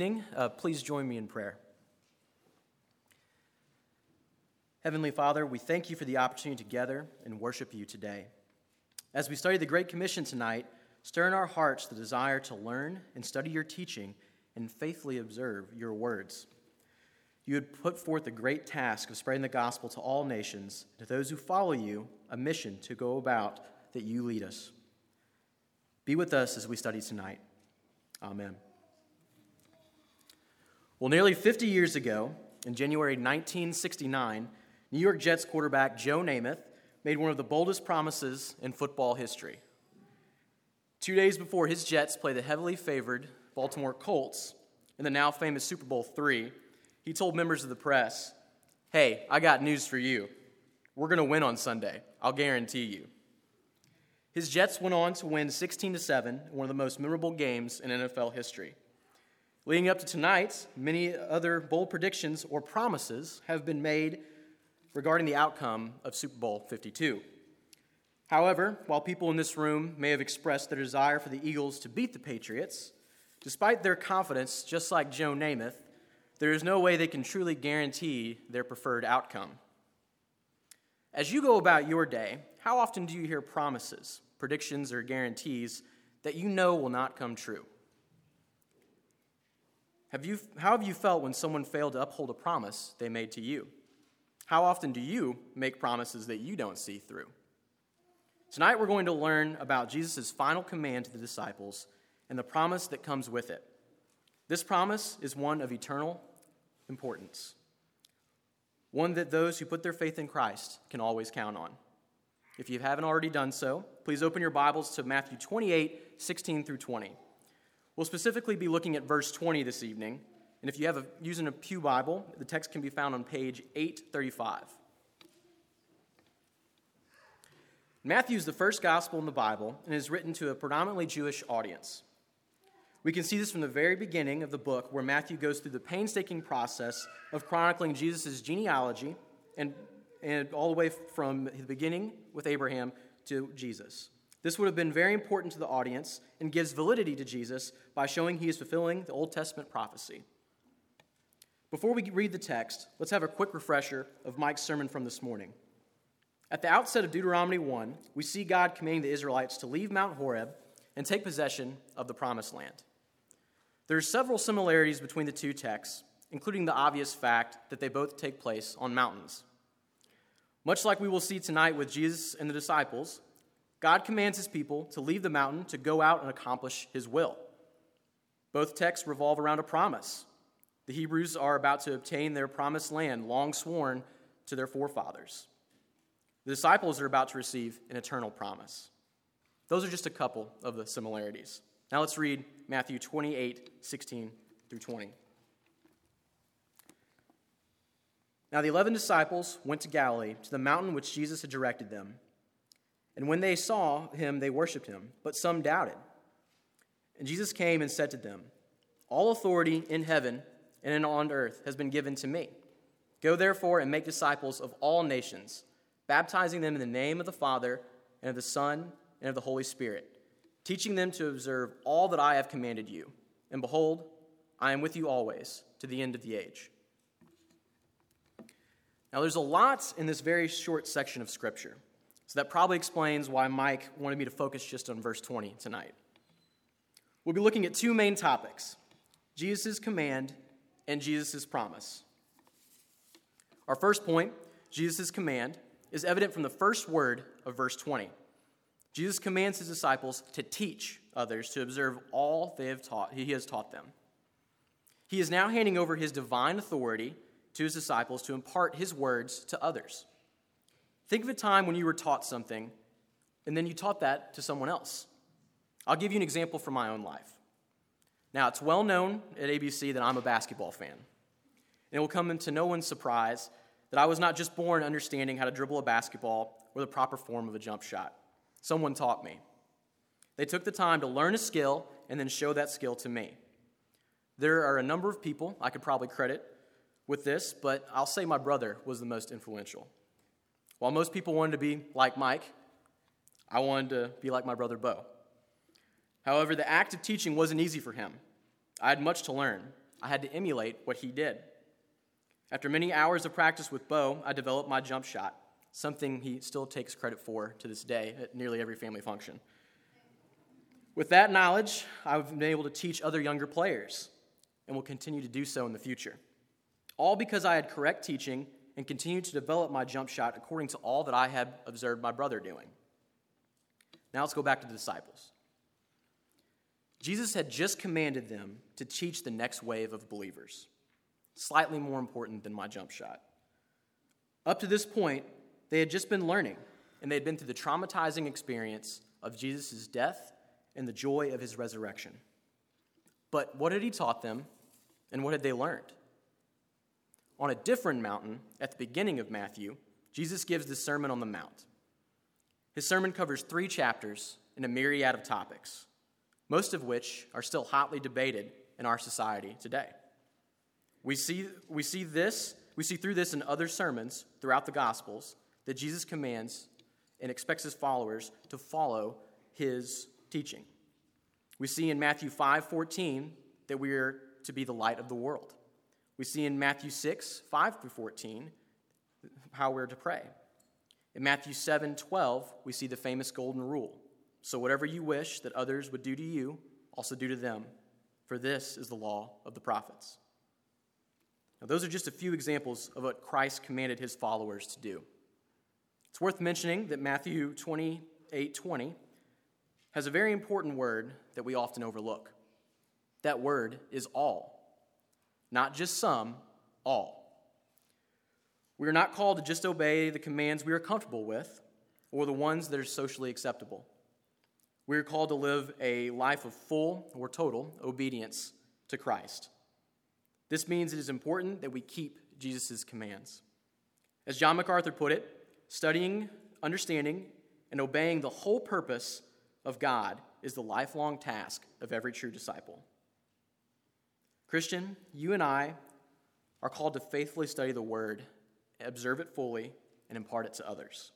evening. Uh, please join me in prayer. Heavenly Father, we thank you for the opportunity to gather and worship you today. As we study the Great Commission tonight, stir in our hearts the desire to learn and study your teaching and faithfully observe your words. You had put forth the great task of spreading the gospel to all nations, to those who follow you, a mission to go about that you lead us. Be with us as we study tonight. Amen. Well, nearly 50 years ago, in January 1969, New York Jets quarterback Joe Namath made one of the boldest promises in football history. Two days before his Jets play the heavily favored Baltimore Colts in the now famous Super Bowl III, he told members of the press, Hey, I got news for you. We're going to win on Sunday. I'll guarantee you. His Jets went on to win 16 to 7, one of the most memorable games in NFL history. Leading up to tonight, many other bold predictions or promises have been made regarding the outcome of Super Bowl 52. However, while people in this room may have expressed their desire for the Eagles to beat the Patriots, despite their confidence, just like Joe Namath, there is no way they can truly guarantee their preferred outcome. As you go about your day, how often do you hear promises, predictions, or guarantees that you know will not come true? Have you, how have you felt when someone failed to uphold a promise they made to you? How often do you make promises that you don't see through? Tonight we're going to learn about Jesus' final command to the disciples and the promise that comes with it. This promise is one of eternal importance, one that those who put their faith in Christ can always count on. If you haven't already done so, please open your Bibles to Matthew 28 16 through 20. We'll specifically be looking at verse 20 this evening. And if you have a, using a Pew Bible, the text can be found on page 835. Matthew is the first gospel in the Bible and is written to a predominantly Jewish audience. We can see this from the very beginning of the book, where Matthew goes through the painstaking process of chronicling Jesus' genealogy and, and all the way from the beginning with Abraham to Jesus. This would have been very important to the audience and gives validity to Jesus by showing he is fulfilling the Old Testament prophecy. Before we read the text, let's have a quick refresher of Mike's sermon from this morning. At the outset of Deuteronomy 1, we see God commanding the Israelites to leave Mount Horeb and take possession of the promised land. There are several similarities between the two texts, including the obvious fact that they both take place on mountains. Much like we will see tonight with Jesus and the disciples, God commands his people to leave the mountain to go out and accomplish his will. Both texts revolve around a promise. The Hebrews are about to obtain their promised land, long sworn to their forefathers. The disciples are about to receive an eternal promise. Those are just a couple of the similarities. Now let's read Matthew 28 16 through 20. Now the eleven disciples went to Galilee, to the mountain which Jesus had directed them. And when they saw him, they worshipped him, but some doubted. And Jesus came and said to them, All authority in heaven and on earth has been given to me. Go therefore and make disciples of all nations, baptizing them in the name of the Father, and of the Son, and of the Holy Spirit, teaching them to observe all that I have commanded you. And behold, I am with you always to the end of the age. Now, there's a lot in this very short section of Scripture. So that probably explains why Mike wanted me to focus just on verse 20 tonight. We'll be looking at two main topics Jesus' command and Jesus' promise. Our first point, Jesus' command, is evident from the first word of verse 20. Jesus commands his disciples to teach others to observe all they have taught, he has taught them. He is now handing over his divine authority to his disciples to impart his words to others. Think of a time when you were taught something and then you taught that to someone else. I'll give you an example from my own life. Now, it's well known at ABC that I'm a basketball fan. And it will come into no one's surprise that I was not just born understanding how to dribble a basketball or the proper form of a jump shot. Someone taught me. They took the time to learn a skill and then show that skill to me. There are a number of people I could probably credit with this, but I'll say my brother was the most influential. While most people wanted to be like Mike, I wanted to be like my brother Bo. However, the act of teaching wasn't easy for him. I had much to learn. I had to emulate what he did. After many hours of practice with Bo, I developed my jump shot, something he still takes credit for to this day at nearly every family function. With that knowledge, I've been able to teach other younger players and will continue to do so in the future. All because I had correct teaching and continued to develop my jump shot according to all that I had observed my brother doing. Now let's go back to the disciples. Jesus had just commanded them to teach the next wave of believers, slightly more important than my jump shot. Up to this point, they had just been learning, and they had been through the traumatizing experience of Jesus' death and the joy of his resurrection. But what had he taught them, and what had they learned? On a different mountain, at the beginning of Matthew, Jesus gives the Sermon on the Mount. His sermon covers three chapters and a myriad of topics most of which are still hotly debated in our society today. We see, we see this, we see through this in other sermons throughout the Gospels that Jesus commands and expects his followers to follow his teaching. We see in Matthew 5 14 that we are to be the light of the world. We see in Matthew 6 5 through 14 how we're to pray. In Matthew 7 12, we see the famous golden rule so whatever you wish that others would do to you, also do to them, for this is the law of the prophets. Now, those are just a few examples of what Christ commanded his followers to do. It's worth mentioning that Matthew 28 20 has a very important word that we often overlook. That word is all. Not just some, all. We are not called to just obey the commands we are comfortable with or the ones that are socially acceptable. We are called to live a life of full or total obedience to Christ. This means it is important that we keep Jesus' commands. As John MacArthur put it, studying, understanding, and obeying the whole purpose of God is the lifelong task of every true disciple. Christian, you and I are called to faithfully study the Word, observe it fully, and impart it to others.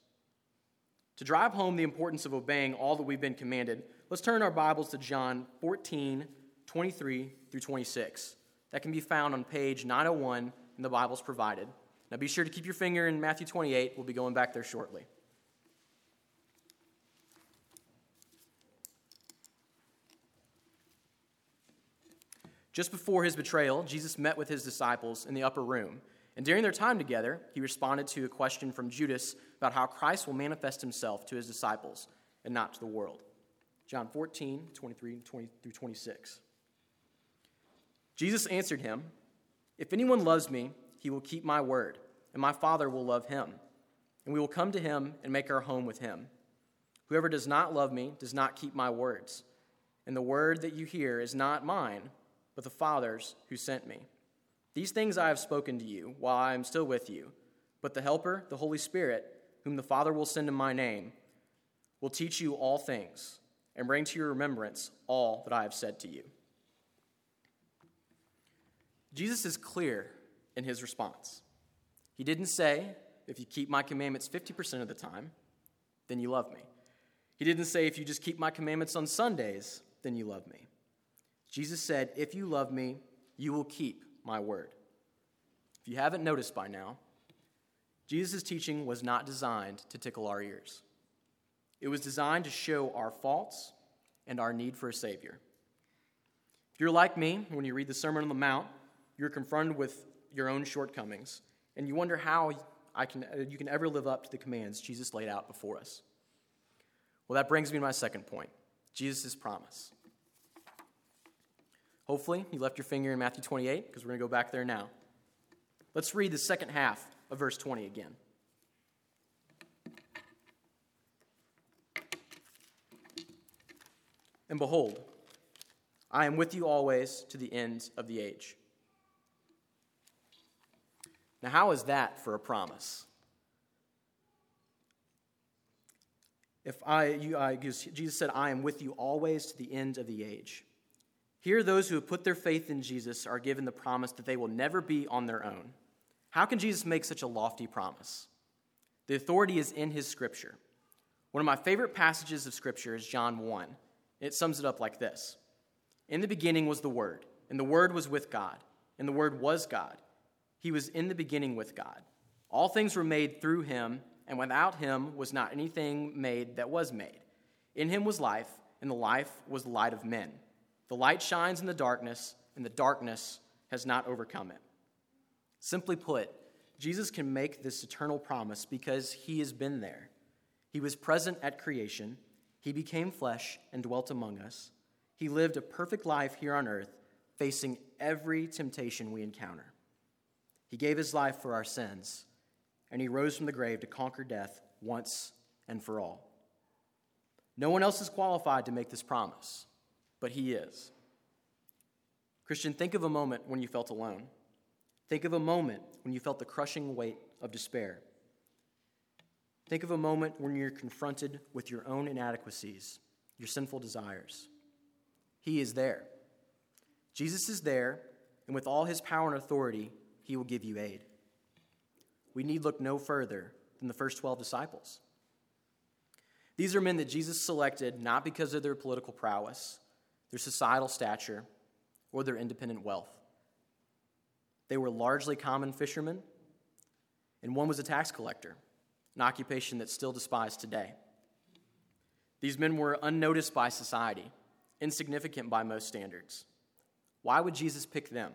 To drive home the importance of obeying all that we've been commanded, let's turn our Bibles to John 14, 23 through 26. That can be found on page 901 in the Bibles provided. Now be sure to keep your finger in Matthew 28. We'll be going back there shortly. Just before his betrayal, Jesus met with his disciples in the upper room and during their time together, he responded to a question from Judas about how Christ will manifest himself to his disciples and not to the world. John 14, 23 20 through 26. Jesus answered him, If anyone loves me, he will keep my word, and my Father will love him, and we will come to him and make our home with him. Whoever does not love me does not keep my words, and the word that you hear is not mine, but the Father's who sent me. These things I have spoken to you while I am still with you. But the Helper, the Holy Spirit, whom the Father will send in my name, will teach you all things and bring to your remembrance all that I have said to you. Jesus is clear in his response. He didn't say, if you keep my commandments 50% of the time, then you love me. He didn't say, if you just keep my commandments on Sundays, then you love me. Jesus said, if you love me, you will keep my word. If you haven't noticed by now, Jesus' teaching was not designed to tickle our ears. It was designed to show our faults and our need for a Savior. If you're like me, when you read the Sermon on the Mount, you're confronted with your own shortcomings, and you wonder how I can, uh, you can ever live up to the commands Jesus laid out before us. Well, that brings me to my second point Jesus' promise. Hopefully, you left your finger in Matthew 28 because we're going to go back there now. Let's read the second half of verse 20 again. And behold, I am with you always to the end of the age. Now, how is that for a promise? If I, you, I, Jesus said, I am with you always to the end of the age. Here, those who have put their faith in Jesus are given the promise that they will never be on their own. How can Jesus make such a lofty promise? The authority is in his scripture. One of my favorite passages of scripture is John 1. It sums it up like this In the beginning was the Word, and the Word was with God, and the Word was God. He was in the beginning with God. All things were made through him, and without him was not anything made that was made. In him was life, and the life was the light of men. The light shines in the darkness, and the darkness has not overcome it. Simply put, Jesus can make this eternal promise because he has been there. He was present at creation, he became flesh and dwelt among us. He lived a perfect life here on earth, facing every temptation we encounter. He gave his life for our sins, and he rose from the grave to conquer death once and for all. No one else is qualified to make this promise, but he is. Christian, think of a moment when you felt alone. Think of a moment when you felt the crushing weight of despair. Think of a moment when you're confronted with your own inadequacies, your sinful desires. He is there. Jesus is there, and with all his power and authority, he will give you aid. We need look no further than the first 12 disciples. These are men that Jesus selected not because of their political prowess, their societal stature, or their independent wealth. They were largely common fishermen, and one was a tax collector, an occupation that's still despised today. These men were unnoticed by society, insignificant by most standards. Why would Jesus pick them?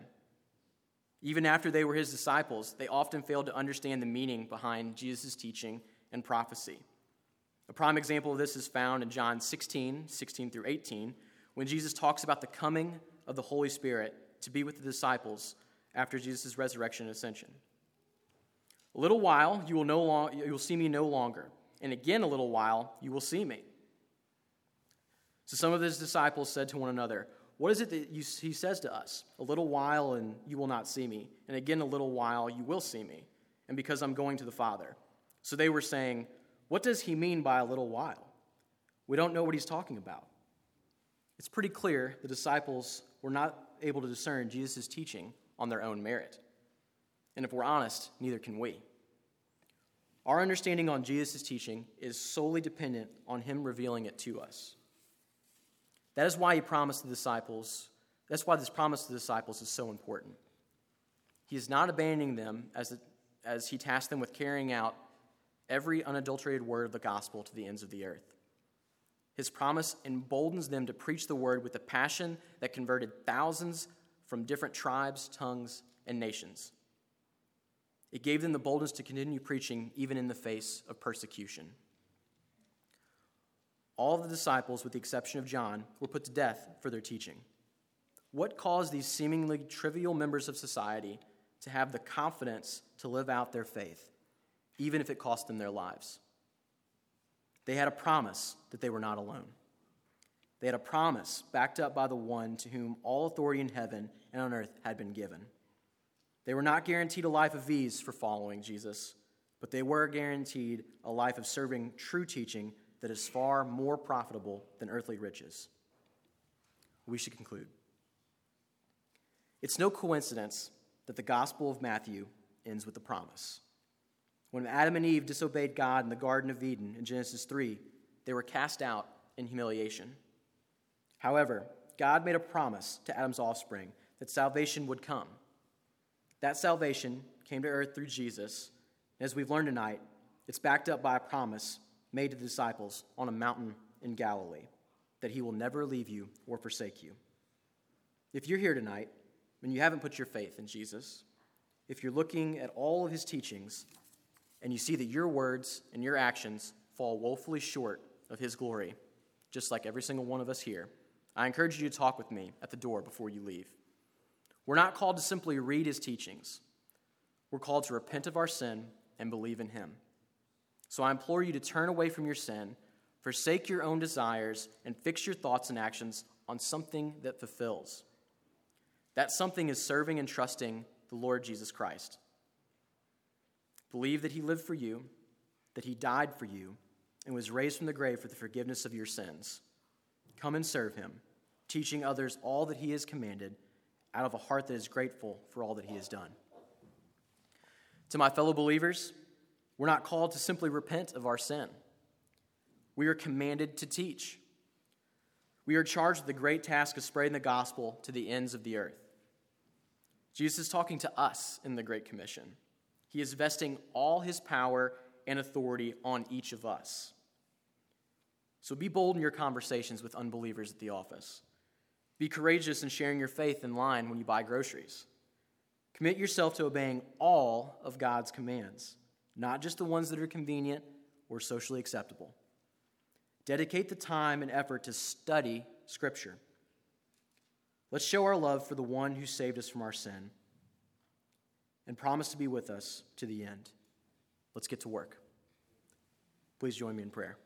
Even after they were his disciples, they often failed to understand the meaning behind Jesus' teaching and prophecy. A prime example of this is found in John 16, 16 through 18, when Jesus talks about the coming of the Holy Spirit to be with the disciples after Jesus' resurrection and ascension. A little while you will, no long, you will see me no longer, and again a little while you will see me. So some of his disciples said to one another, What is it that you, he says to us? A little while and you will not see me, and again a little while you will see me, and because I'm going to the Father. So they were saying, What does he mean by a little while? We don't know what he's talking about. It's pretty clear the disciples were not able to discern Jesus' teaching on their own merit. And if we're honest, neither can we. Our understanding on Jesus' teaching is solely dependent on him revealing it to us. That is why he promised the disciples, that's why this promise to the disciples is so important. He is not abandoning them as, as he tasked them with carrying out every unadulterated word of the gospel to the ends of the earth. His promise emboldens them to preach the word with a passion that converted thousands from different tribes, tongues, and nations. It gave them the boldness to continue preaching even in the face of persecution. All of the disciples, with the exception of John, were put to death for their teaching. What caused these seemingly trivial members of society to have the confidence to live out their faith, even if it cost them their lives? They had a promise that they were not alone. They had a promise backed up by the one to whom all authority in heaven and on earth had been given. They were not guaranteed a life of ease for following Jesus, but they were guaranteed a life of serving true teaching that is far more profitable than earthly riches. We should conclude. It's no coincidence that the Gospel of Matthew ends with a promise. When Adam and Eve disobeyed God in the Garden of Eden in Genesis 3, they were cast out in humiliation. However, God made a promise to Adam's offspring that salvation would come. That salvation came to earth through Jesus. And as we've learned tonight, it's backed up by a promise made to the disciples on a mountain in Galilee that he will never leave you or forsake you. If you're here tonight and you haven't put your faith in Jesus, if you're looking at all of his teachings and you see that your words and your actions fall woefully short of his glory, just like every single one of us here, I encourage you to talk with me at the door before you leave. We're not called to simply read his teachings, we're called to repent of our sin and believe in him. So I implore you to turn away from your sin, forsake your own desires, and fix your thoughts and actions on something that fulfills. That something is serving and trusting the Lord Jesus Christ. Believe that he lived for you, that he died for you, and was raised from the grave for the forgiveness of your sins. Come and serve him, teaching others all that he has commanded out of a heart that is grateful for all that he has done. To my fellow believers, we're not called to simply repent of our sin. We are commanded to teach. We are charged with the great task of spreading the gospel to the ends of the earth. Jesus is talking to us in the Great Commission. He is vesting all his power and authority on each of us. So be bold in your conversations with unbelievers at the office. Be courageous in sharing your faith in line when you buy groceries. Commit yourself to obeying all of God's commands, not just the ones that are convenient or socially acceptable. Dedicate the time and effort to study Scripture. Let's show our love for the one who saved us from our sin and promise to be with us to the end. Let's get to work. Please join me in prayer.